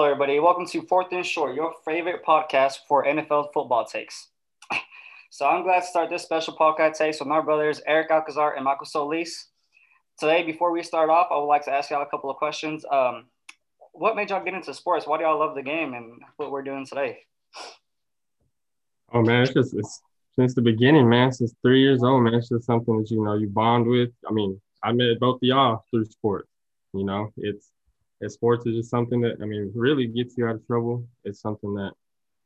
Hello, everybody. Welcome to Fourth and Short, your favorite podcast for NFL football takes. So I'm glad to start this special podcast takes with my brothers Eric Alcazar and Michael Solis. Today, before we start off, I would like to ask y'all a couple of questions. Um, what made y'all get into sports? Why do y'all love the game and what we're doing today? Oh man, it's just it's since the beginning, man. Since three years old, man. It's just something that you know you bond with. I mean, I met both of y'all through sports. You know, it's it's sports is just something that I mean really gets you out of trouble. It's something that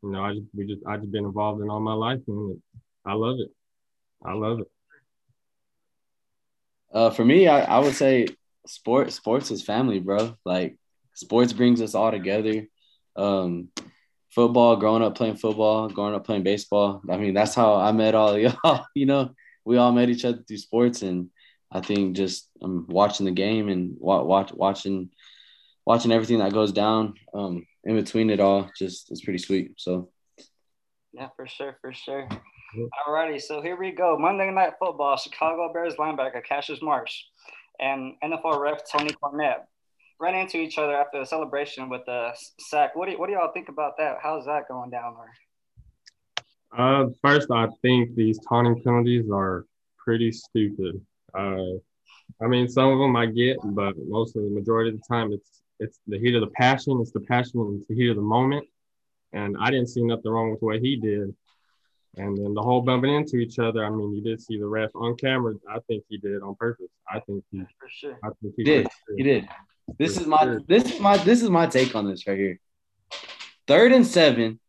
you know I just we just I just been involved in all my life, and I love it. I love it. Uh, for me, I, I would say sports sports is family, bro. Like sports brings us all together. Um, football, growing up playing football, growing up playing baseball. I mean, that's how I met all y'all. You know, we all met each other through sports, and I think just um, watching the game and watch, watching watching everything that goes down um, in between it all just is pretty sweet. So, yeah, for sure, for sure. Alrighty, so here we go. Monday Night Football, Chicago Bears linebacker Cassius Marsh and NFL ref Tony Corrente ran into each other after the celebration with the sack. What do, what do y'all think about that? How's that going down there? Uh, first, I think these taunting penalties are pretty stupid. Uh, I mean, some of them I get, but most of the majority of the time, it's it's the heat of the passion. It's the passion and it's the heat of the moment. And I didn't see nothing wrong with what he did. And then the whole bumping into each other. I mean, you did see the ref on camera. I think he did it on purpose. I think he for sure. I think he did. He did. This is my this is my this is my take on this right here. Third and seven.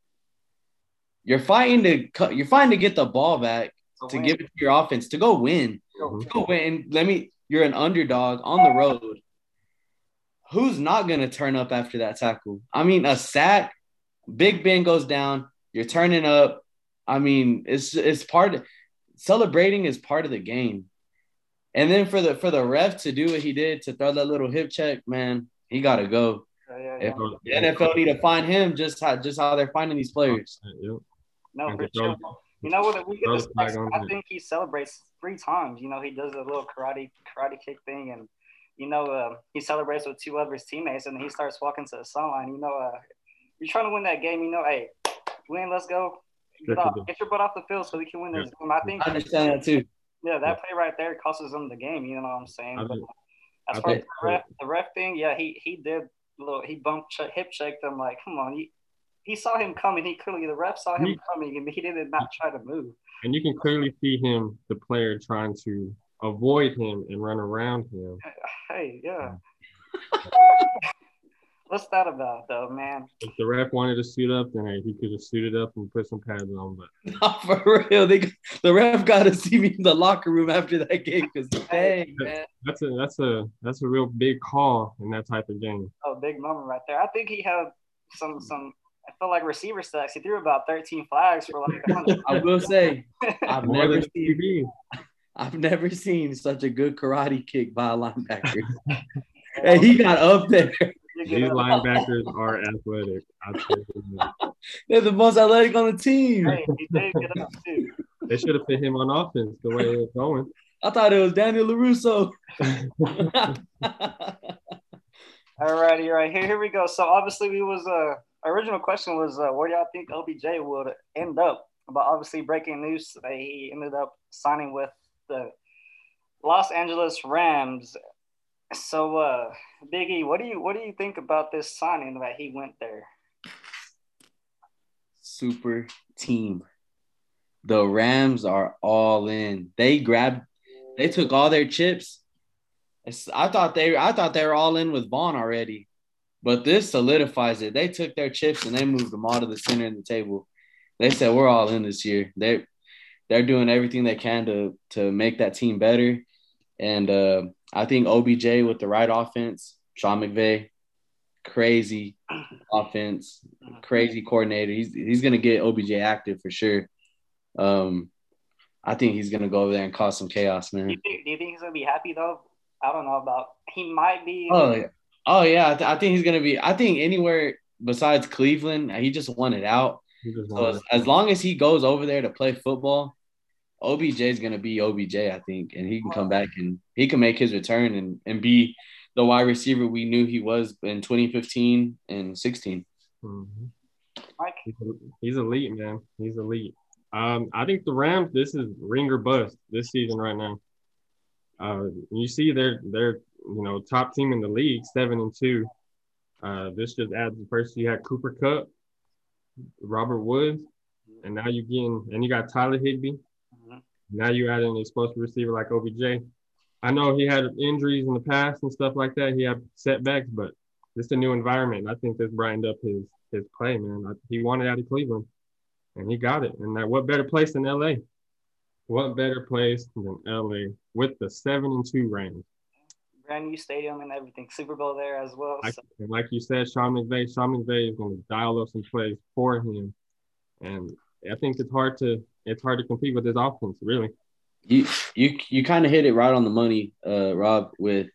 You're fighting to cut. You're fighting to get the ball back to, to give it to your offense to go win. Mm-hmm. To go win. Let me. You're an underdog on the road. Who's not gonna turn up after that tackle? I mean, a sack. Big Ben goes down. You're turning up. I mean, it's it's part of celebrating is part of the game. And then for the for the ref to do what he did to throw that little hip check, man, he got to go. Yeah, yeah, yeah. the NFL need to find him just how just how they're finding these players. No, for sure. You know what? We get this. I think he celebrates three times. You know, he does a little karate karate kick thing, and you know, uh, he celebrates with two of his teammates, and he starts walking to the sideline. You know, uh, you're trying to win that game. You know, hey, win, let's go. Get, off, get your butt off the field so we can win this game. I think I understand that too. Yeah, that play right there costs them the game. You know what I'm saying? But as far as the ref, the ref thing, yeah, he he did little he bumped hip checked them like, come on, he he saw him coming. He clearly the ref saw him he, coming, and he did not try to move. And you can clearly see him, the player, trying to avoid him and run around him. Hey, yeah. What's that about, though, man? If the ref wanted to suit up, then he could have suited up and put some pads on. But not for real, they, the ref got to see me in the locker room after that game because dang, man, that's a that's a that's a real big call in that type of game. Oh, big moment right there. I think he had some some. I felt like receiver sacks. He threw about 13 flags for like. I will say, I've never seen. I've never seen such a good karate kick by a linebacker. and he got up there. These linebackers are athletic. They're the most athletic on the team. Hey, they should have put him on offense the way it was going. I thought it was Daniel LaRusso. All righty, right here, here we go. So obviously, we was uh original question was uh, where do y'all think OBJ would end up? But obviously, breaking news today, he ended up signing with the Los Angeles Rams. So, uh, Biggie, what do you what do you think about this signing that he went there? Super team. The Rams are all in. They grabbed, they took all their chips. I thought they, I thought they were all in with Von already, but this solidifies it. They took their chips and they moved them all to the center of the table. They said we're all in this year. They, they're doing everything they can to to make that team better. And uh, I think OBJ with the right offense, Sean McVay, crazy offense, crazy coordinator. He's he's gonna get OBJ active for sure. Um, I think he's gonna go over there and cause some chaos, man. Do you think, do you think he's gonna be happy though? I don't know about. He might be. Oh yeah. Oh yeah. I, th- I think he's gonna be. I think anywhere besides Cleveland, he just won it out. So as, as, long as he goes over there to play football, OBJ is gonna be OBJ, I think, and he can come back and he can make his return and, and be the wide receiver we knew he was in 2015 and 16. Mhm. Mike, He's, he's elite, man. He's elite. Um, I think the Rams. This is ringer bust this season right now. Uh, you see, they're they're you know top team in the league, seven and two. Uh, this just adds the first you had Cooper Kupp, Robert Woods, and now you're getting and you got Tyler Higbee. Mhm. Now you add an explosive receiver like OBJ. I know he had injuries in the past and stuff like that. He had setbacks, but it's a new environment. I think this brightened up his his play, man. I, he wanted out of Cleveland, and he got it. And that what better place than LA? What better place than LA with the seven and two Rams? Brand new stadium and everything, Super Bowl there as well. Like, So, and like you said, Sean McVay, Sean McVay is going to dial up some plays for him, and I think it's hard to it's hard to compete with his offense, really. You you you kind of hit it right on the money, uh, Rob, with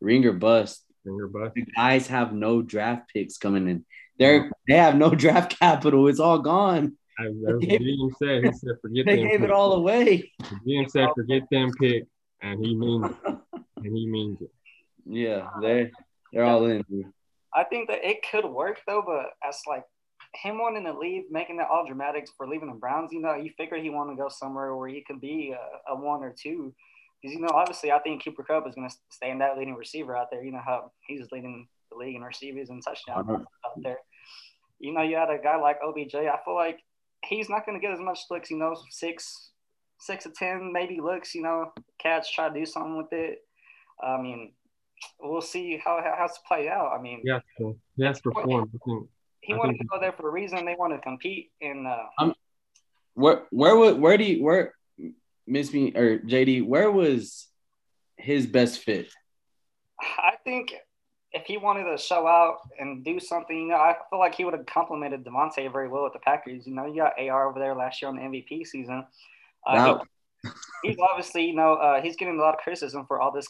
ringer bust. Finger bust. The guys have no draft picks coming in. They're they have no draft capital. It's all gone. I, that's what GM said. He said, "Forget They them." gave it all away. The GM said, "Forget them pick," and he means it. And he means it. Yeah, they they're all in. I think that it could work though, but as like him wanting to leave, making that all dramatics for leaving the Browns, you know, you figured he wanted to go somewhere where he could be a, a one or two. Because, you know, obviously, I think Cooper Kupp is going to stay in that leading receiver out there. You know how he's leading the league in receivers and touchdowns Uh-huh. out there. You know, you had a guy like OBJ. I feel like he's not going to get as much looks, you know, six, six to 10 maybe looks, you know, catch, try to do something with it. I mean, we'll see how it has to play out. I mean, He has he has to perform. I think he I wanted think- to go there for a reason. They want to compete, and uh, Where where would where do you where Miss me or JD? Where was his best fit? I think if he wanted to show out and do something, you know, I feel like he would have complimented Davante very well with the Packers. You know, you got AR over there last year on the MVP season. Uh, Now, he's obviously, you know, uh, he's getting a lot of criticism for all this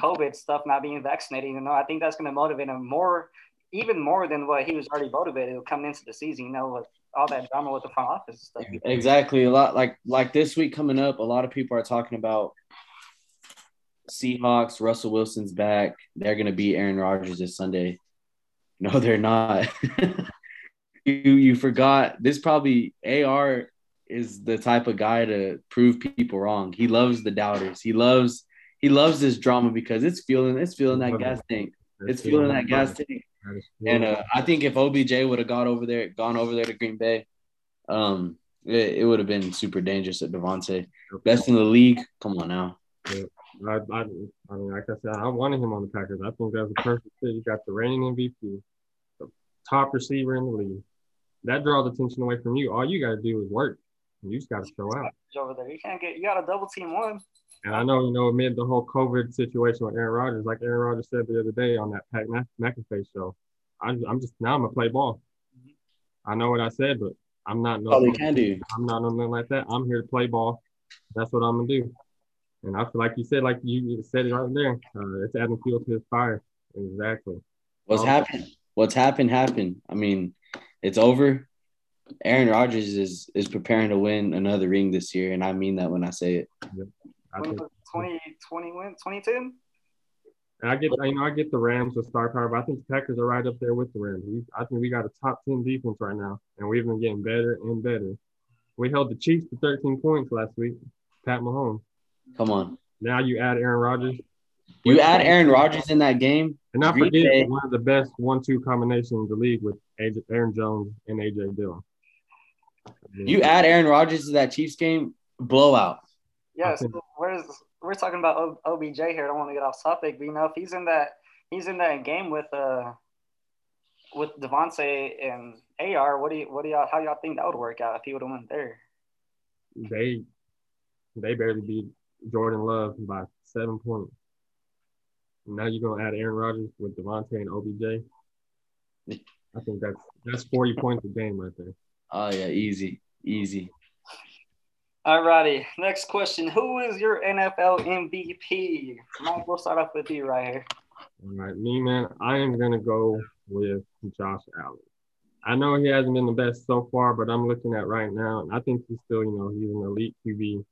COVID stuff, not being vaccinated. You know, I think that's going to motivate him more, even more than what he was already motivated coming into the season. You know, with all that drama with the front office stuff. exactly a lot like like this week coming up. A lot of people are talking about Seahawks. Russell Wilson's back. They're gonna beat Aaron Rodgers this Sunday. No, they're not. you you forgot. This probably Ar is the type of guy to prove people wrong. He loves the doubters. He loves he loves this drama because it's feeling it's feeling that gas tank. It's feeling that gas tank. And uh, I think if OBJ would have gone over there, gone over there to Green Bay, um, it, it would have been super dangerous at Davante. Best in the league. Come on now. I, I, I mean, like I said, I wanted him on the Packers. I think that's a perfect fit. You got the reigning MVP, the top receiver in the league. That draws attention away from you. All you got to do is work. You just got to show out. Over there, you can't get. You got a double team one. And I know, you know, amid the whole COVID situation with Aaron Rodgers, like Aaron Rodgers said the other day on that Pat Mc- McAfee show, I'm, I'm just now I'm gonna play ball. I know what I said, but I'm not no, they can do. I'm not nothing like that. I'm here to play ball. That's what I'm gonna do. And I feel like you said, like you said it right there. Uh, it's adding fuel to his fire. Exactly. What's Um, happened? What's happened happened. I mean, it's over. Aaron Rodgers is is preparing to win another ring this year, and I mean that when I say it. When think, was it, 20, 20 win, 22? and I get, you know, I get the Rams with star power, but I think the Packers are right up there with the Rams. We, I think we got a top ten defense right now, and we've been getting better and better. We held the Chiefs to 13 points last week. Pat Mahomes. Come on. Now you add Aaron Rodgers, You add Aaron Rodgers in that game. and not forget Bay. one of the best one-two combinations in the league with AJ, Aaron Jones and AJ Dillon. You add Aaron Rodgers to that Chiefs game, blowout. Yeah, I think- so where's we're talking about OBJ here. I don't want to get off topic, but you know, if he's in that he's in that game with uh with Davante and AR, what do you what do y'all how y'all think that would work out if he would have went there? they they barely beat Jordan Love by seven points. Now you're gonna add Aaron Rodgers with Davante and OBJ. I think that's that's 40 points a game right there. Oh yeah, easy, easy. Alrighty, next question. Who is your NFL MVP? Mike, we'll start off with you right here. All right, me man, I am gonna go with Josh Allen. I know he hasn't been the best so far, but I'm looking at right now, and I think he's still, you know, he's an elite QB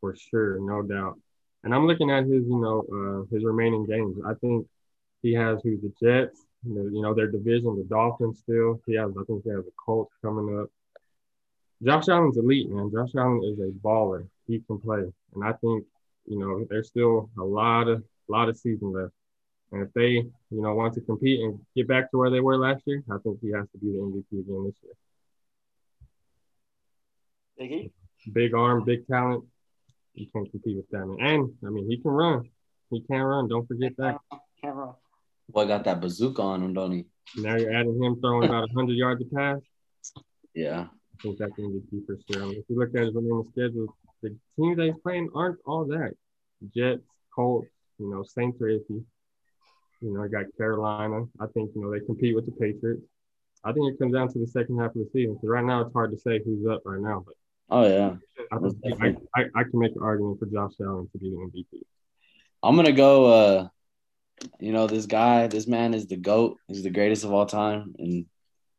for sure, no doubt. And I'm looking at his, you know, uh, his remaining games. I think He has who the Jets, you know, their division, the Dolphins still. He has, I think he has the Colts coming up. Josh Allen's elite, man. Josh Allen is a baller. He can play. And I think, you know, there's still a lot of a lot of season left. And if they, you know, want to compete and get back to where they were last year, I think he has to be the MVP again this year. Biggie? Big arm, big talent. You can't compete with that, man. And I mean, he can run. He can run. Don't forget that. Can't run. Boy got that bazooka on him, don't he? Now you're adding him throwing about 100 yards a pass. Yeah. Think that's going to be for sure. If you look at his remaining schedule, the teams that he's playing aren't all that. Jets, Colts, you know, Saints are iffy. You know, I got Carolina. I think, you know, they compete with the Patriots. I think it comes down to the second half of the season. Because right now it's hard to say who's up right now. But oh yeah, I, think, I, I, I, can make an argument for Josh Allen to be the MVP. I'm gonna go. uh You know, this guy, this man is the goat. He's the greatest of all time, and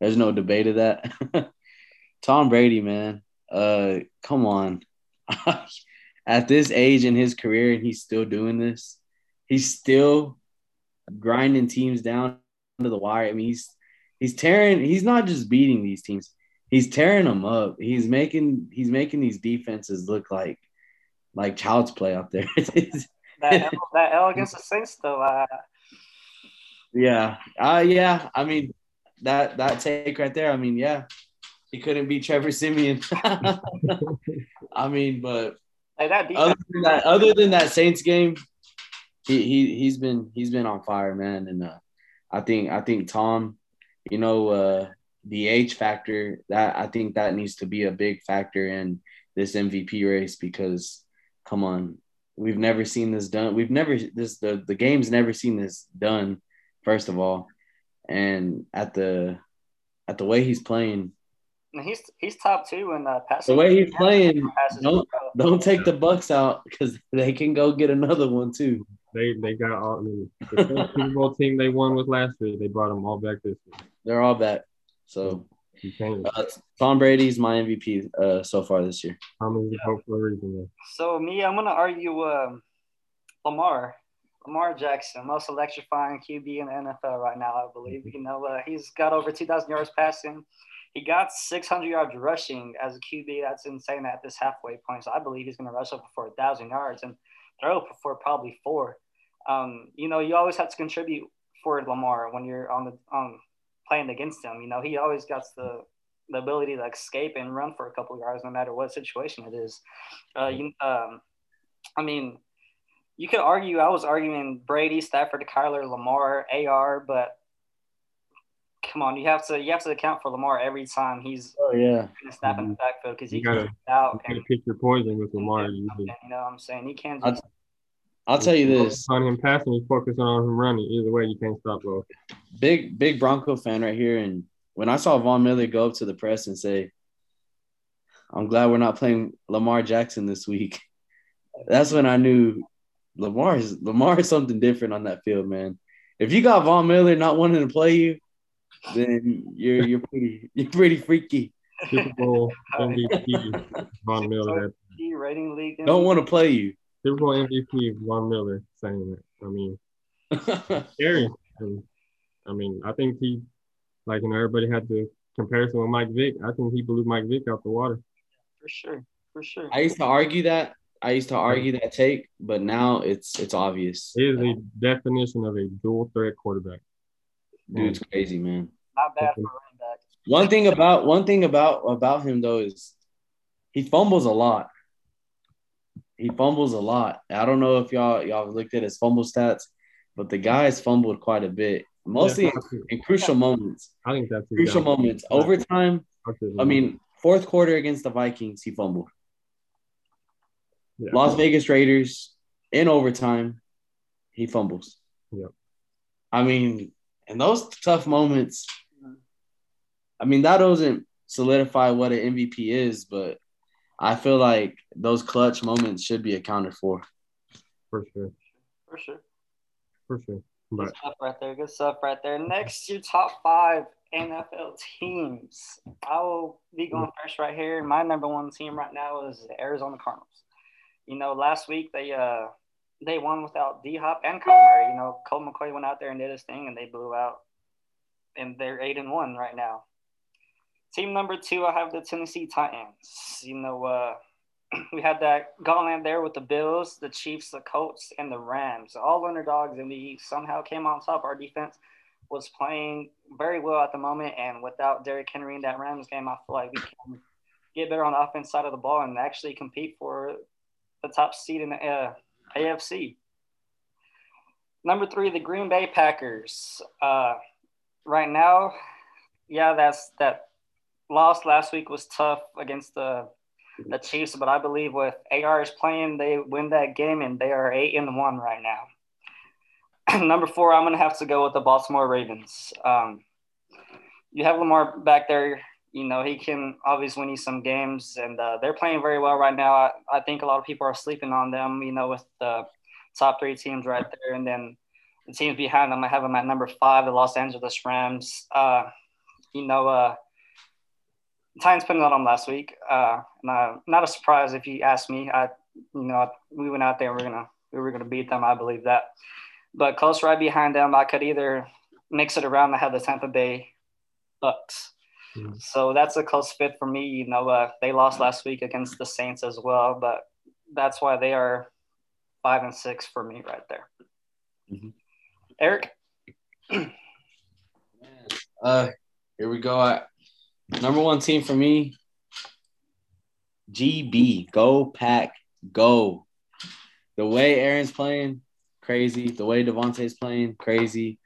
there's no debate of that. Tom Brady, man. Uh, come on. At this age in his career, and he's still doing this. He's still grinding teams down to the wire. I mean, he's he's tearing. He's not just beating these teams. He's tearing them up. He's making he's making these defenses look like like child's play out there. that, L, that L against the Saints, though. Uh... Yeah, uh, yeah. I mean, that that take right there. I mean, yeah, he couldn't beat Trevor Siemian. I mean, but hey, that other than that, other than that Saints game, he he he's been he's been on fire, man. And uh, I think I think Tom, you know, uh, the age factor that I think that needs to be a big factor in this MVP race because, come on, we've never seen this done. We've never this the the game's never seen this done. First of all, and at the at the way he's playing, He's he's top two in uh, passing. The way he's playing, don't don't take the Bucks out because they can go get another one too. They they got all I mean, the Super Bowl team they won with last year. They brought them all back this year. They're all back. So uh, Tom Brady's my MVP uh, so far this year. Tom is yeah. for a reason. So me, I'm gonna argue um, Lamar. Lamar Jackson, most electrifying QB in the NFL right now, I believe. You know, uh, he's got over 2,000 yards passing. He got 600 yards rushing as a QB. That's insane at this halfway point. So I believe he's going to rush up for 1,000 yards and throw for probably four. Um, you know, you always have to contribute for Lamar when you're on the um, playing against him. You know, he always got the the ability to escape and run for a couple yards no matter what situation it is. Uh, you, um, I mean, you could argue. I was arguing Brady, Stafford, Kyler, Lamar, AR, but come on, you have to you have to account for Lamar every time he's oh yeah snapping mm-hmm. the backfield because he you gotta, out you and pick your poison with Lamar. You, you know what I'm saying? He can't. Just, I'll, I'll tell you this: on him passing, he's focusing on him running. Either way, you can't stop both. Big big Bronco fan right here, and when I saw Von Miller go up to the press and say, "I'm glad we're not playing Lamar Jackson this week," that's when I knew Lamar is Lamar is something different on that field, man. If you got Von Miller not wanting to play you, then you're you're pretty you're pretty freaky. Super Bowl MVP Von Miller. Rating league. Don't want to play you. Super Bowl MVP Von Miller saying that. I mean, scary. And, I mean, I think he, like, you know, everybody had the comparison with Mike Vick. I think he blew Mike Vick out the water. For sure, for sure. I used to argue that. I used to argue that take, but now it's it's obvious. He is a definition of a dual threat quarterback. Dude's crazy, man. Not bad for running back. One thing about one thing about about him though is he fumbles a lot. He fumbles a lot. I don't know if y'all y'all looked at his fumble stats, but the guy's fumbled quite a bit, mostly yeah, in, in, crucial moments. I think that's crucial moments. Overtime. I mean, fourth quarter against the Vikings, he fumbled. Yeah. Las Vegas Raiders in overtime, he fumbles. Yeah. I mean, and those tough moments, I mean, that doesn't solidify what an MVP is, but I feel like those clutch moments should be accounted for. For sure. For sure. For sure. But. Good stuff right there. Good stuff right there. Next, your top five NFL teams. I will be going first right here. My number one team right now is the Arizona Cardinals. You know, last week they uh they won without D Hop and Murray. You know, Colt McCoy went out there and did his thing, and they blew out, and they're eight and one right now. Team number two, I have the Tennessee Titans. You know, uh, we had that gauntlet there with the Bills, the Chiefs, the Colts, and the Rams, all underdogs, and we somehow came on top. Our defense was playing very well at the moment, and without Derrick Henry in that Rams game, I feel like we can get better on the offense side of the ball and actually compete for the top seed in the uh, AFC. Number three, the Green Bay Packers. Uh, right now, yeah, that's that loss last week was tough against the the Chiefs, but I believe with AR is playing, they win that game, and they are eight and one right now. Number four, I'm gonna have to go with the Baltimore Ravens. Um, you have Lamar back there. You know he can obviously win you some games, and uh, they're playing very well right now. I, I think a lot of people are sleeping on them. You know, with the top three teams right there, and then the teams behind them. I have them at number five, the Los Angeles Rams. Uh, you know, uh, Titans put on them last week. Uh, not, not a surprise if you ask me. I, you know, we went out there. And we're gonna we were gonna beat them. I believe that. But close right behind them, I could either mix it around. I have the Tampa Bay Bucks. Mm-hmm. So that's a close fit for me. You know, uh, they lost last week against the Saints as well, but that's why they are five and six for me right there. Mm-hmm. Eric. uh, here we go. I, Number one team for me, GB. Go pack, go. The way Aaron's playing, crazy. The way Davante's playing, crazy.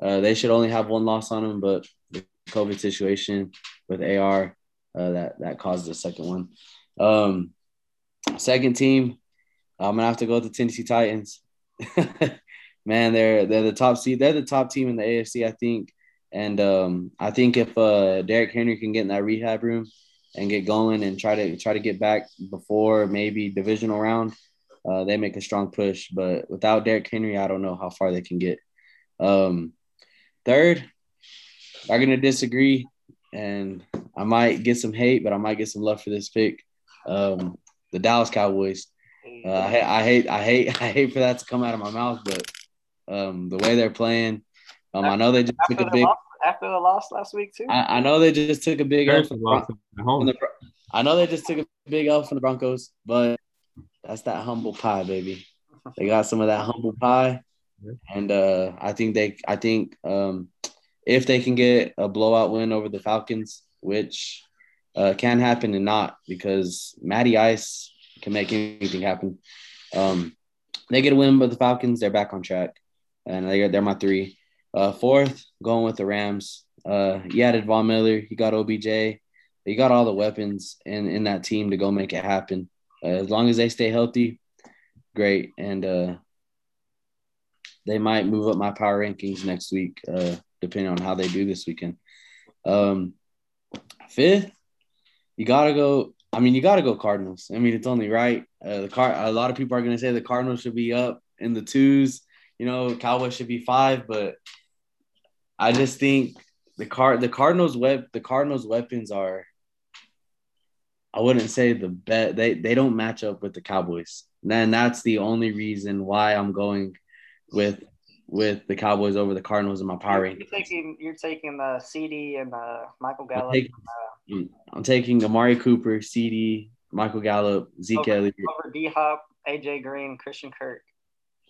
Uh, they should only have one loss on them, but the COVID situation with AR, uh, that that caused the second one. Um, second team, I'm gonna have to go with the Tennessee Titans. Man, they're they're the top seed. They're the top team in the AFC, I think. And um, I think if uh, Derrick Henry can get in that rehab room and get going and try to try to get back before maybe divisional round, uh, they make a strong push. But without Derrick Henry, I don't know how far they can get. Um, third, I'm gonna disagree, and I might get some hate, but I might get some love for this pick. Um, the Dallas Cowboys. Uh, I, I, hate, I hate, I hate for that to come out of my mouth, but um, the way they're playing, um, I know they just took a big loss, after the loss last week too. I, I know they just took a big L from, from the, I know they just took a big L from the Broncos, but that's that humble pie, baby. They got some of that humble pie, and uh, I think they, I think um, if they can get a blowout win over the Falcons, which uh, can happen and not because Matty Ice can make anything happen. Um, they get a win with the Falcons, they're back on track, and they they're my three. Uh, fourth, going with the Rams. Uh, he added Von Miller. He got OBJ. He got all the weapons in, in that team to go make it happen. Uh, as long as they stay healthy, great. And uh, they might move up my power rankings next week, uh, depending on how they do this weekend. Um, fifth, you gotta go. I mean, you gotta go Cardinals. I mean, it's only right. Uh, the car. A lot of people are gonna say the Cardinals should be up in the twos. You know, Cowboys should be five, but I just think the card the Cardinals web the Cardinals weapons are I wouldn't say the bet they they don't match up with the Cowboys. And that's the only reason why I'm going with with the Cowboys over the Cardinals in my power you're, you're taking you're taking the CD and uh, Michael Gallup. I'm taking, and, uh, I'm taking Amari Cooper, CD, Michael Gallup, Zeke over, Elliott, over D Hop, AJ Green, Christian Kirk.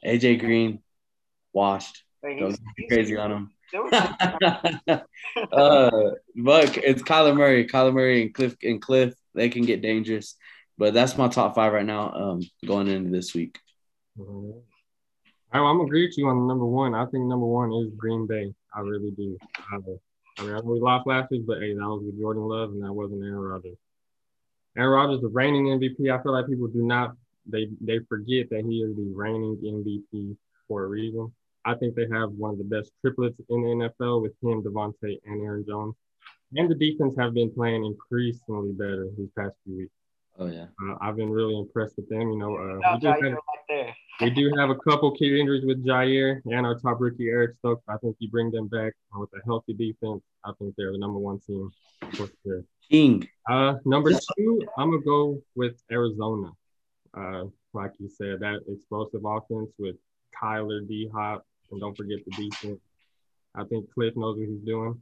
AJ Green, washed. He's, he's, crazy on him. uh, but it's Kyler Murray, Kyler Murray and Cliff and Cliff. They can get dangerous, but that's my top five right now. Um, going into this week. Mm-hmm. I'm gonna agree with you on number one. I think number one is Green Bay. I really do. I, I mean, I we lost last week, but hey, that was with Jordan Love, and that wasn't Aaron Rodgers. Aaron Rodgers, the reigning MVP. I feel like people do not they they forget that he is the reigning MVP for a reason. I think they have one of the best triplets in the NFL with him, Davante, and Aaron Jones. And the defense have been playing increasingly better these past few weeks. Oh yeah, uh, I've been really impressed with them. You know, uh, we, do have, we, do have, a couple key injuries with Jaire and our top rookie Eric Stokes. I think you bring them back with a healthy defense. I think they're the number one team for sure. King. Uh, number two, I'm gonna go with Arizona. Uh, like you said, that explosive offense with Kyler, D Hop, and don't forget the defense. I think Cliff knows what he's doing.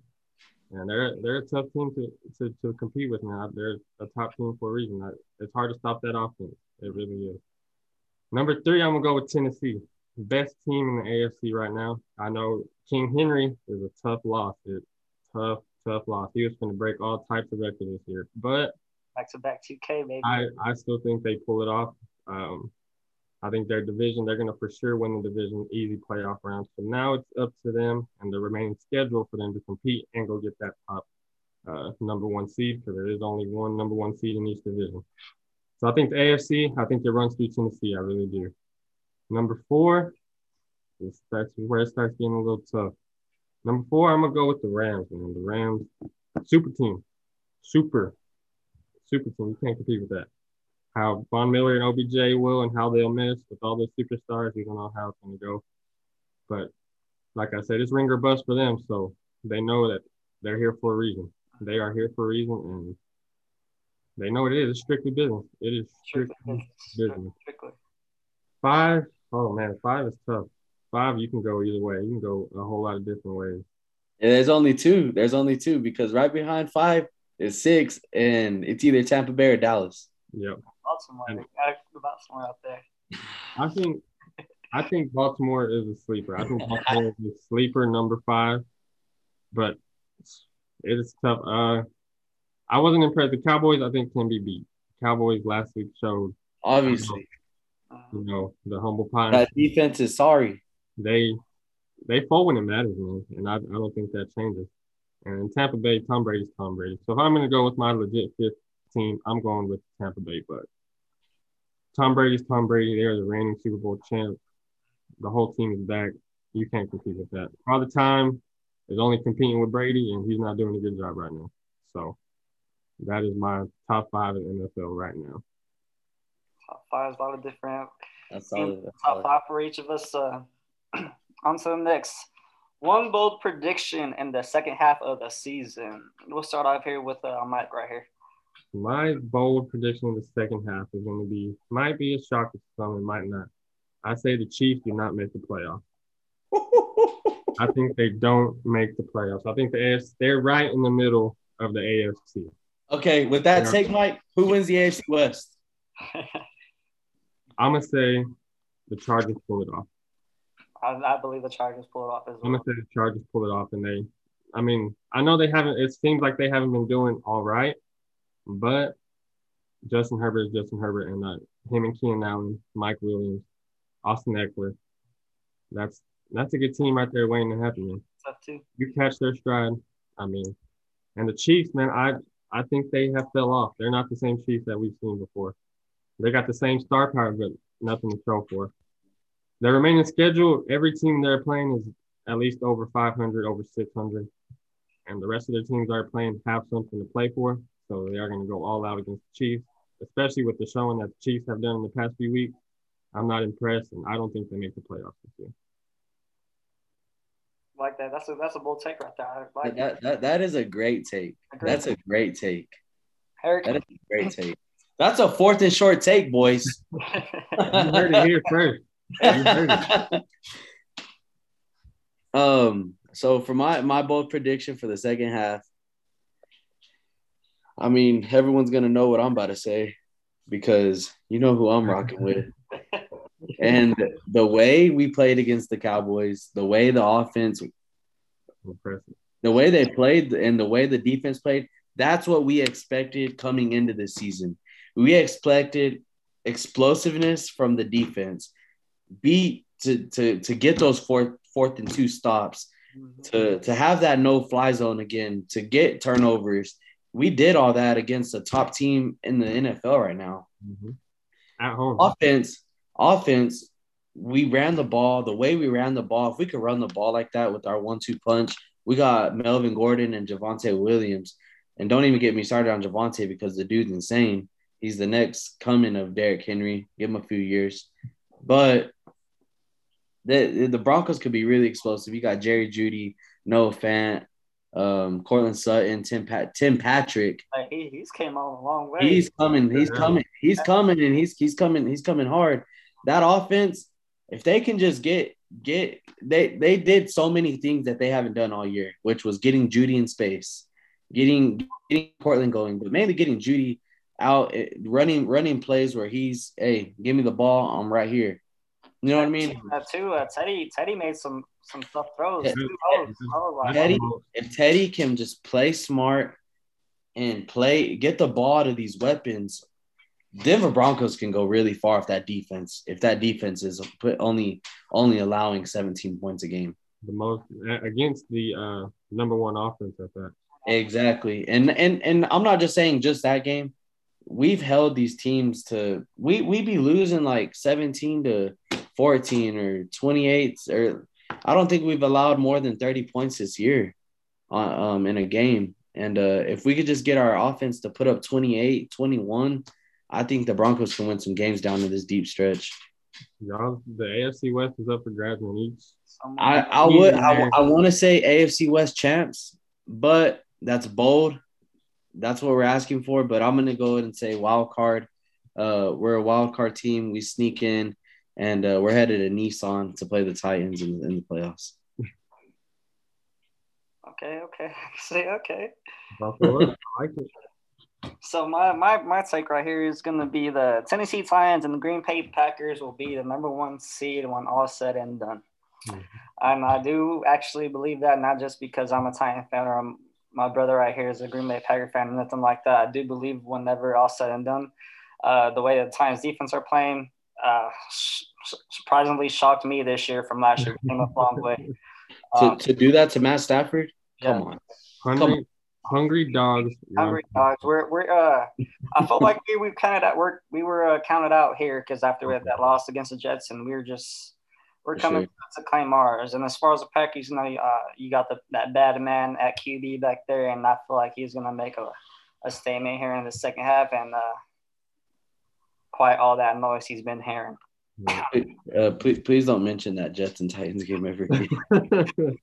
And they're they're a tough team to, to, to compete with now. They're a top team for a reason. It's hard to stop that offense. It really is. Number three, I'm gonna go with Tennessee. Best team in the AFC right now. I know King Henry is a tough loss. It's tough, tough loss. He was going to break all types of records this year, but back to back 2K, baby. I, I still think they pull it off. Um, I think their division, they're going to for sure win the division, easy playoff round. So now it's up to them and the remaining schedule for them to compete and go get that top uh, number one seed because there is only one number one seed in each division. So I think the AFC, I think it runs through Tennessee. I really do. Number four, it starts where it starts getting a little tough. Number four, I'm gonna go with the Rams, man. The Rams, super team, super, super team. You can't compete with that how Von Miller and OBJ will and how they'll miss with all those superstars. We don't know how it's going to go. But like I said, it's ringer bust for them. So they know that they're here for a reason. They are here for a reason and they know what it is. It's strictly business. It is strictly business. Five, oh man, five is tough. Five, you can go either way. You can go a whole lot of different ways. Yeah, there's only two. There's only two because right behind five is six, and it's either Tampa Bay or Dallas. Yep. Baltimore. And, gotta Baltimore out there. I think I think Baltimore is a sleeper. I think Baltimore is a sleeper number five, but it is tough. Uh, I wasn't impressed. The Cowboys, I think, can be beat. Cowboys last week showed obviously, you know, the humble pie. That defense is sorry. They they fall when it matters, man, and I, I don't think that changes. And Tampa Bay, Tom Brady's Tom Brady. So if I'm going to go with my legit fifth team, I'm going with Tampa Bay. But Tom Brady's Tom Brady. They're the reigning Super Bowl champ. The whole team is back. You can't compete with that. Father Time is only competing with Brady, and he's not doing a good job right now. So that is my top five in NFL right now. Top five is a lot of different. That's solid. That's top solid. five for each of us. Uh, on to the next. One bold prediction in the second half of the season. We'll start off here with uh, Mike right here. My bold prediction in the second half is going to be might be a shock to some, it might not. I say the Chiefs do not make the playoffs. I think they don't make the playoffs. I think the AFC they're right in the middle of the AFC. Okay, with that yeah. take, Mike, who wins the AFC West? I'm gonna say the Chargers pull it off. I, I believe the Chargers pull it off as well. I'm gonna say the Chargers pull it off, and they. I mean, I know they haven't. It seems like they haven't been doing all right, but Justin Herbert is Justin Herbert, and uh, him and Keenan Allen, Mike Williams, Austin Ekeler. That's that's a good team right there waiting to happen, man. Tough too. You catch their stride. I mean, and the Chiefs, man, I I think they have fell off. They're not the same Chiefs that we've seen before. They got the same star power, but nothing to show for. Their remaining schedule, every team they're playing is at least over 500, over 600, and the rest of their teams are playing have something to play for. So they are going to go all out against the Chiefs, especially with the showing that the Chiefs have done in the past few weeks. I'm not impressed, and I don't think they make the playoffs this year. Like that. That's a that's a bold take right there. Like that, that, that is a great take. A great that's take. a great take. Eric. That is a great take. That's a fourth and short take, boys. you heard it here first. um. So for my my bold prediction for the second half, I mean, everyone's gonna know what I'm about to say because you know who I'm rocking with. and the way we played against the Cowboys, the way the offense, the way they played, and the way the defense played, that's what we expected coming into the season. We expected explosiveness from the defense, beat to to to get those fourth fourth and two stops, to to have that no fly zone again, to get turnovers we did all that against a top team in the NFL right now. Mm-hmm. At home. Offense, offense, we ran the ball the way we ran the ball. If we could run the ball like that with our one two punch, we got Melvin Gordon and Javonte Williams. And don't even get me started on Javonte because the dude's insane. He's the next coming of Derrick Henry. Give him a few years. But the, the Broncos could be really explosive. You got Jerry Jeudy, Noah Fant, um, Courtland Sutton, Tim Pat, Tim Patrick. Like, he, he's came on a long way. He's coming. He's coming. He's coming, and he's he's coming. He's coming hard. That offense, if they can just get get they they did so many things that they haven't done all year, which was getting Jeudy in space, getting getting Courtland going, but mainly getting Jeudy out eh, running running plays where he's hey, give me the ball, I'm right here. You know what I mean? Uh, too, uh, Teddy Teddy made some some tough throws. Yeah. too. I was, I was like, Teddy, if Teddy can just play smart and play, get the ball to these weapons, Denver Broncos can go really far if that defense, if that defense is put only only allowing 17 points a game. The most against the uh, number one offense at that. Exactly. And and and I'm not just saying just that game. We've held these teams to we we be losing like 17 to 14 or 28 or I don't think we've allowed more than 30 points this year um in a game. And uh if we could just get our offense to put up 28, 21, I think the Broncos can win some games down to this deep stretch. Y'all, the AFC West is up for grabs in each. I, I would I, I want to say AFC West champs, but that's bold. That's what we're asking for. But I'm gonna go ahead and say wild card. Uh, we're a wild card team. We sneak in, and uh, we're headed to Nissan to play the Titans in, in the playoffs. okay, okay, say okay. Buffalo, I like it. So my, my my take right here is going to be the Tennessee Titans and the Green Bay Packers will be the number one seed when all said and done. Mhm. And I do actually believe that, not just because I'm a Titan fan or I'm, my brother right here is a Green Bay Packer fan, nothing like that. I do believe whenever all said and done, uh, the way the Titans defense are playing, uh, sh- surprisingly shocked me this year from last year. Came a long way. To, Um, to do that to Matt Stafford, yeah. come on. Hungry, hungry dogs. Hungry dogs. We're we're uh I felt like we we kind of at work we were uh, counted out here because after we had that loss against the Jets and we were just we're For coming to claim ours. And as far as the Packers, you know, uh, you got the that bad man at QB back there, and I feel like he's gonna make a, a statement here in the second half and uh, quiet all that noise he's been hearing. Yeah. Uh, please, please don't mention that Jets and Titans game ever again. you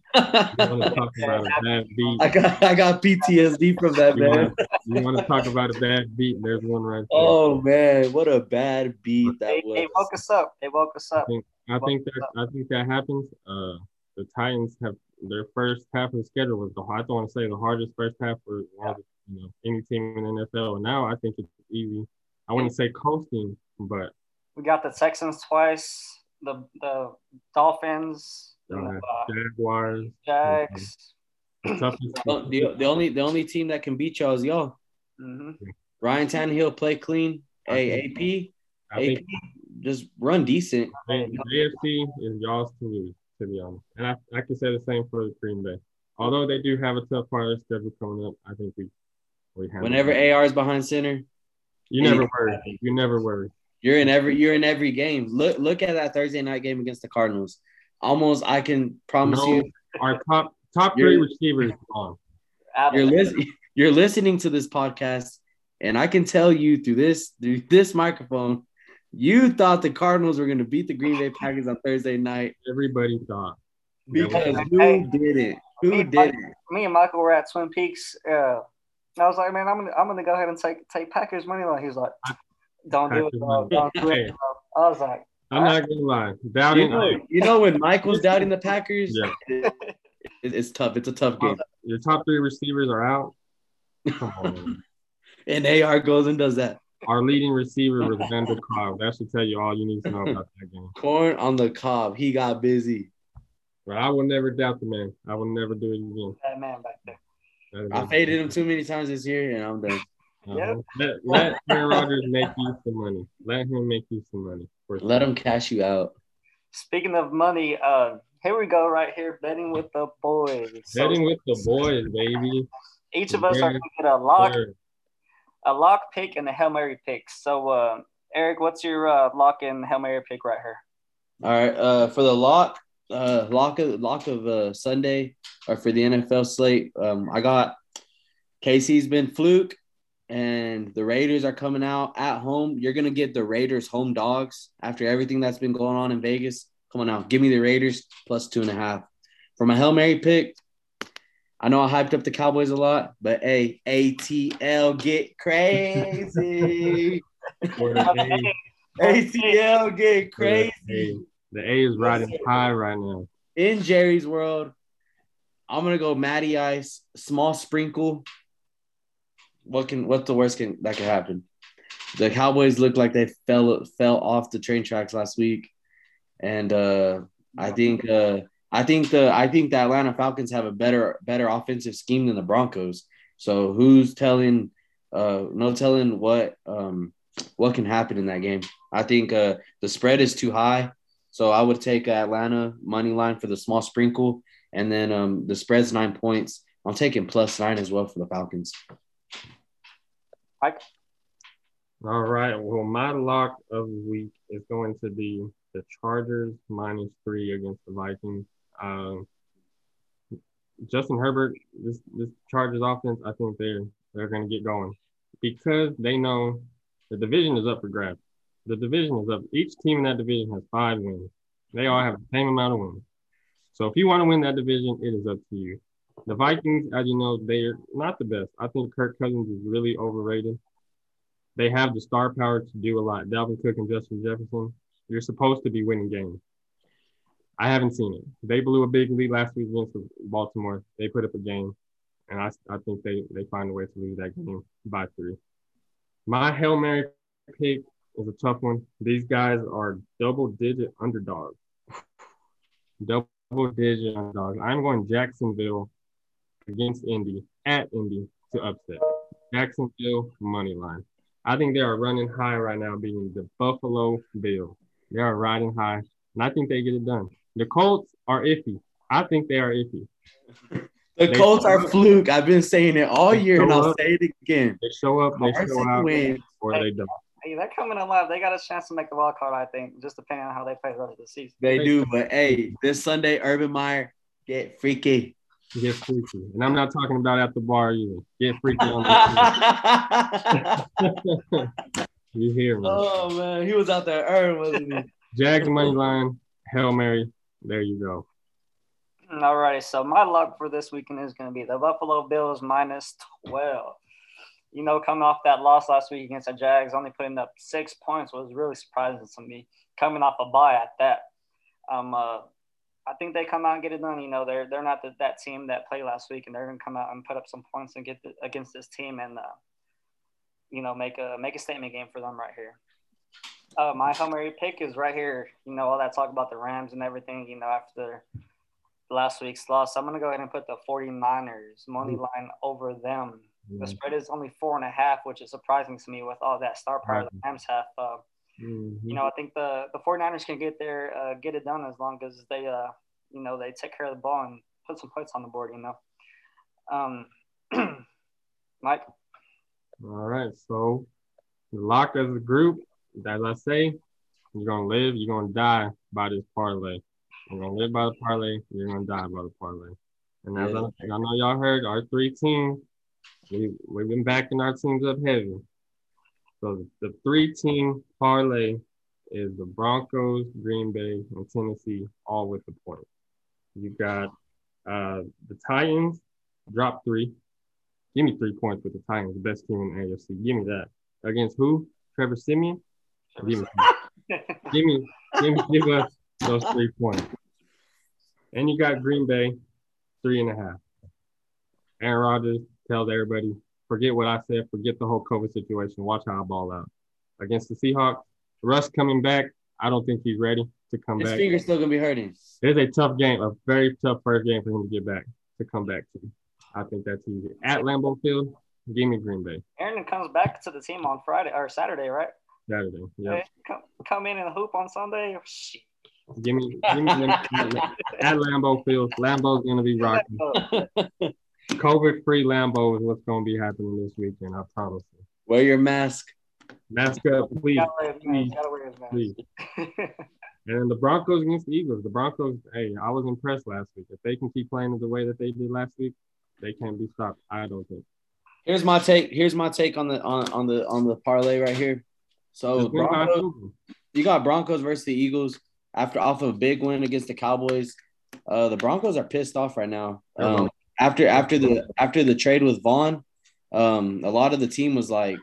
want to talk about a bad beat? I got I got PTSD from that You man. wanna- You want to talk about a bad beat? There's one right there. Oh man, what a bad beat that They, was. they woke us up. They woke us I up. think I think that I think that happens. Uh, the Titans have their first half of the schedule was the I don't want to say the hardest first half for all the, you know any team in the NFL. And now I think it's easy. I wouldn't say coasting, but We got the Texans twice, the the Dolphins, uh, uh, Jaguars, Jags. the toughest. The, the only the only team that can beat y'all is y'all. hmm Ryan Tannehill play clean. Hey, AP, AP, just run decent. the AFC is y'all's to lose, to be honest. And I, I can say the same for the Green Bay. Although they do have a tough part of their schedule coming up, I think we we have. Whenever AR is behind center, you never worry, you never worry. You're in every you're in every game. Look look at that Thursday night game against the Cardinals. Almost, I can promise No, you, our top top three You're- receivers gone. you're listening you're listening to this podcast, and I can tell you through this through this microphone, you thought the Cardinals were going to beat the Green Bay Packers on Thursday night Everybody thought. because Hey. who did it? Who Me, did it? Me and Michael were at Twin Peaks. Uh, I was like, man, I'm gonna I'm gonna go ahead and take take Packers money line. He's like, don't do it, Packers bro. Don't do it. Bro. I was like, I'm not ah. gonna lie. You Doubting know, you know when Mike was doubting the Packers, Yeah. it- it's tough. It's a tough uh, game. your top three receivers are out. On. And AR goes and does that. Our leading receiver was Randall Cobb. That should tell you all you need to know about that game. Corn on the cob. He got busy. But I will never doubt the man. I will never do it again. that man back there. I it. faded him too many times this year, and I'm done. Uh-huh. Let, let Aaron Rodgers make you some money. Let him make you some money. For Let him cash you out. Speaking of money, uh, here we go right here betting with the boys. So Betting with the boys, baby. each of us are gonna get a lock, Sure. a lock pick, and a hail mary pick. So, uh, Eric, what's your uh, lock and hail mary pick right here? All right. Uh, for the lock, uh, lock of lock of uh, Sunday, or for the NFL slate, um, I got Casey's been fluke, and the Raiders are coming out at home. You're gonna get the Raiders home dogs after everything that's been going on in Vegas. Come on now, give me the Raiders plus two and a half. For my hail mary pick, I know I hyped up the Cowboys a lot, but hey, ATL get crazy. ATL get crazy. The A is riding high right now. In Jerry's world, I'm gonna go Matty Ice, small sprinkle. What can what's the worst can that can happen? The Cowboys look like they fell fell off the train tracks last week, and uh, I think uh, I think the I think the Atlanta Falcons have a better better offensive scheme than the Broncos. So who's telling? Uh, no telling what um what can happen in that game. I think uh the spread is too high, so I would take Atlanta money line for the small sprinkle, and then um the spread's nine points. I'm taking plus nine as well for the Falcons. Mike? All right. Well, my lock of the week is going to be the Chargers minus three against the Vikings. Um, Justin Herbert, this this Chargers offense, I think they're they're going to get going because they know the division is up for grabs. The division is up. Each team in that division has five wins. They all have the same amount of wins. So if you want to win that division, it is up to you. The Vikings, as you know, they're not the best. I think Kirk Cousins is really overrated. They have the star power to do a lot. Dalvin Cook and Justin Jefferson, you're supposed to be winning games. I haven't seen it. They blew a big lead last week against Baltimore. They put up a game, and I, I think they, they find a way to lose that game by three. My Hail Mary pick is a tough one. These guys are double digit underdogs. double digit underdogs. I'm going Jacksonville against Indy at Indy to upset. Jacksonville money line. I think they are running high right now, being the Buffalo Bills. They are riding high, and I think they get it done. The Colts are iffy. I think they are iffy. the they Colts are up. fluke. I've been saying it all year, and I'll up. say it again. They show up, they Carson show out, wins. or they don't. Hey, they're coming alive. They got a chance to make the wild card, I think, just depending on how they play the rest of the season. They do, but hey, this Sunday, Urban Meyer get freaky. Get freaky, and I'm not talking about at the bar either. Get freaky on the You hear me? Oh man, he was out there earning, wasn't he? Jags money line, Hail Mary. There you go. All right, so my luck for this weekend is going to be the Buffalo Bills minus 12. You know, coming off that loss last week against the Jags, only putting up six points was really surprising to me. Coming off a bye at that, um, uh, I think they come out and get it done. You know, they're they're not the, that team that played last week, and they're going to come out and put up some points and get the, against this team, and uh, you know, make a make a statement game for them right here. Uh, my Mary pick is right here. You know, all that talk about the Rams and everything, you know, after last week's loss. I'm going to go ahead and put the 49ers money mm. line over them. The spread is only four and a half, which is surprising to me with all that star power the Rams have. Uh, mm-hmm. You know, I think the, the 49ers can get there, uh, get it done as long as they, uh, you know, they take care of the ball and put some points on the board, you know. Um, Mike? All right. So, locked as a group, as I say, you're gonna live, you're gonna die by this parlay. You're gonna live by the parlay, you're gonna die by the parlay. And as yeah. I, I know y'all heard, our three teams, we we've been backing our teams up heavy. So the, the three team parlay is the Broncos, Green Bay, and Tennessee, all with the point. You got uh, the Titans drop three. Give me three points with the Titans, the best team in the AFC. Give me that. Against who? Trevor Siemian? Give me, give me, give me, give us those three points. And you got Green Bay, three and a half. Aaron Rodgers tells everybody, forget what I said, forget the whole COVID situation. Watch how I ball out. Against the Seahawks, Russ coming back. I don't think he's ready to come His back. His finger's still gonna be hurting. It's a tough game, a very tough first game for him to get back to come back to. I think that's easy. At Lambeau Field, give me Green Bay. Aaron comes back to the team on Friday or Saturday, right? Saturday. Yeah. Come, come in and hoop on Sunday. Shit. Give me, give me at Lambeau Field. Lambeau's gonna be rocking. COVID free Lambeau is what's gonna be happening this weekend. I promise you. Wear your mask. Mask up, please. please, please. and the Broncos against the Eagles. The Broncos, hey, I was impressed last week. If they can keep playing the way that they did last week, they can't be stopped. I don't think. Here's my take. Here's my take on the on, on the on the parlay right here. So Broncos, you got Broncos versus the Eagles after off of a big win against the Cowboys. Uh, the Broncos are pissed off right now. Um, after after the after the trade with Von, um, a lot of the team was like,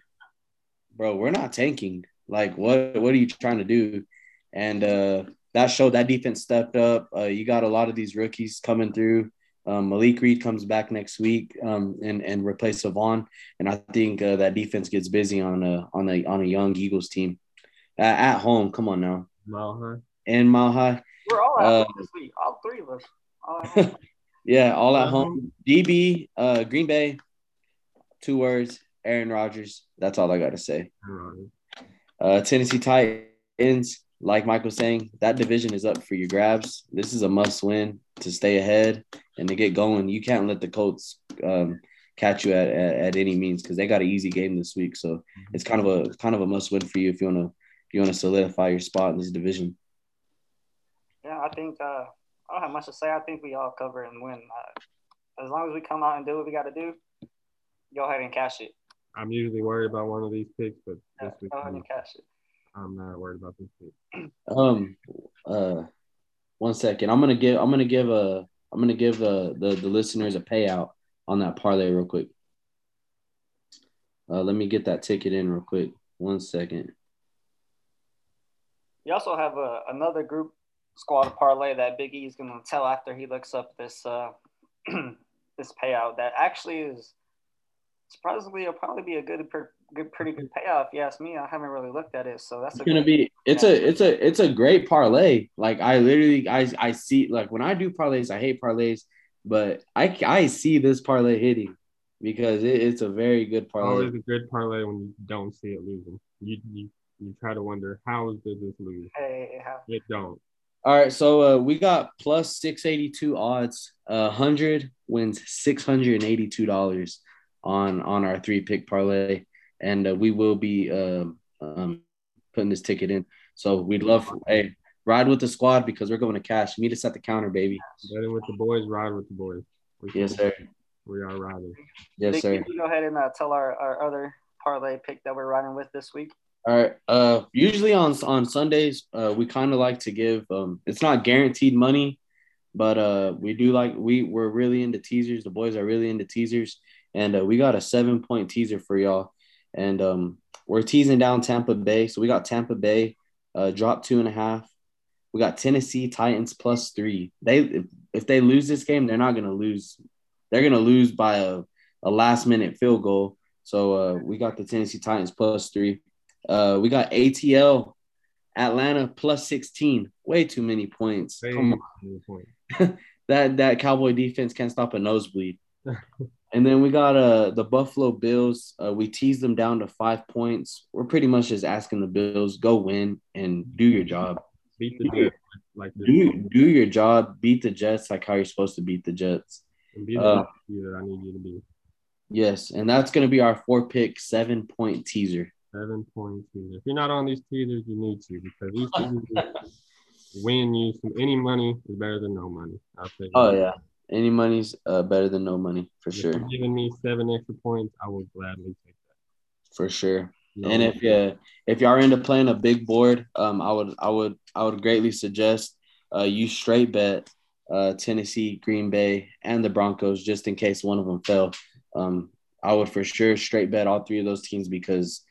"Bro, we're not tanking. Like, what what are you trying to do?" And uh, that showed that defense stepped up. Uh, you got a lot of these rookies coming through. Um, Malik Reed comes back next week um, and and replace Von, and I think uh, that defense gets busy on a on a on a young Eagles team at, at home. Come on now, Mile high. and Mile High. We're all at Uh, this week. All three of us. All at home. Yeah, all at home. DB, uh, Green Bay, two words. Aaron Rodgers. That's all I got to say. Uh, Tennessee Titans, like Michael was saying, that division is up for your grabs. This is a must win to stay ahead and to get going. You can't let the Colts um, catch you at, at, at any means because they got an easy game this week. So it's kind of a kind of a must win for you if you want to if you want to solidify your spot in this division. yeah, I think uh, I don't have much to say. I think we all cover and win. Uh, as long as we come out and do what we got to do, go ahead and cash it. I'm usually worried about one of these picks, but Yeah, this week go ahead I'm, and cash it. I'm not worried about this pick. Um, uh, one second. I'm gonna give. I'm gonna give a. I'm gonna give the the, the listeners a payout on that parlay real quick. Uh, let me get that ticket in real quick. One second. You also have uh, another group squad parlay that Big E is going to tell after he looks up this uh, this payout that actually is surprisingly it'll probably be a good, per, good pretty good payout if you ask me. I haven't really looked at it, so that's gonna be. It's a. It's a. It's a great parlay. Like I literally. I. I see. Like when I do parlays, I hate parlays, but I. I see this parlay hitting because it, it's a very good parlay. Always a good parlay when you don't see it losing. You you, you try to wonder how did this lose? hey, how- It don't. All right, so uh, we got plus six eighty two odds. Uh, hundred wins six hundred and eighty two dollars on on our three pick parlay, and uh, we will be um, um, putting this ticket in. So we'd love, hey, ride with the squad because we're going to cash. Meet us at the counter, baby. Betting with the boys, ride with the boys. We, Yes, sir. We are riding. Yes, Big E, sir. you go ahead and uh, tell our, our other parlay pick that we're riding with this week. All right. Uh, usually on on Sundays, uh, we kind of like to give. Um, it's not guaranteed money, but uh, we do like we we're really into teasers. The boys are really into teasers, and uh, we got a seven point teaser for y'all. And um, we're teasing down Tampa Bay. So we got Tampa Bay, uh, drop two and a half. We got Tennessee Titans plus three. They if, they lose this game, they're not gonna lose. They're gonna lose by a, a last minute field goal. So uh, we got the Tennessee Titans plus three. Uh, we got ATL Atlanta plus 16. Way too many points. Come on. Point. That that Cowboy defense can't stop a nosebleed. and then we got uh the Buffalo Bills. Uh, we teased them down to five points. We're pretty much just asking the Bills go win and do your job. Beat the Jets like this. Do do your job. Beat the Jets like how you're supposed to beat the Jets. And be the uh, I need you to be. Yes, and that's gonna be our four pick seven point teaser. Seven point. If you're not on these teasers, you need to because these teasers win you some any money is better than no money. I'll say Oh that. yeah, any money's uh, better than no money for If sure, you're giving me seven extra points, I will gladly take that. for sure. No, And if uh, if y'all are into playing a big board, um, I would I would I would greatly suggest uh, you straight bet uh, Tennessee, Green Bay, and the Broncos just in case one of them fell. Um, I would for sure straight bet all three of those teams because,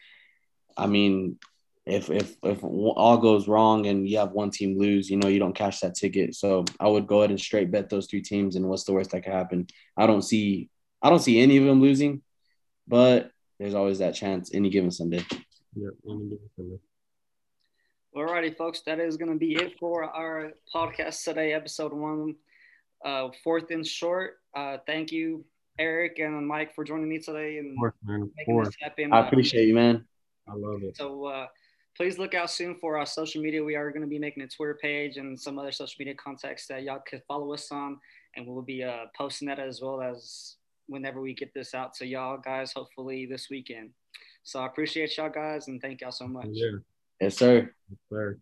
I mean, if if if all goes wrong and you have one team lose, you know you don't cash that ticket. So I would go ahead and straight bet those three teams. And what's the worst that could happen? I don't see I don't see any of them losing, but there's always that chance any given Sunday. yeah, any given Sunday. Alrighty, folks, that is going to be it for our podcast today, episode one, uh, fourth and short. Uh, thank you, Eric and Mike, for joining me today and Of course, man. Of making course. this happen. I Uh, appreciate you, man. I love it. So uh, please look out soon for our social media. We are going to be making a Twitter page and some other social media contacts that y'all could follow us on, and we'll be uh, posting that as well as whenever we get this out to y'all guys. Hopefully this weekend. So I appreciate y'all guys and thank y'all so much. Yeah, Yes, sir. yes, sir.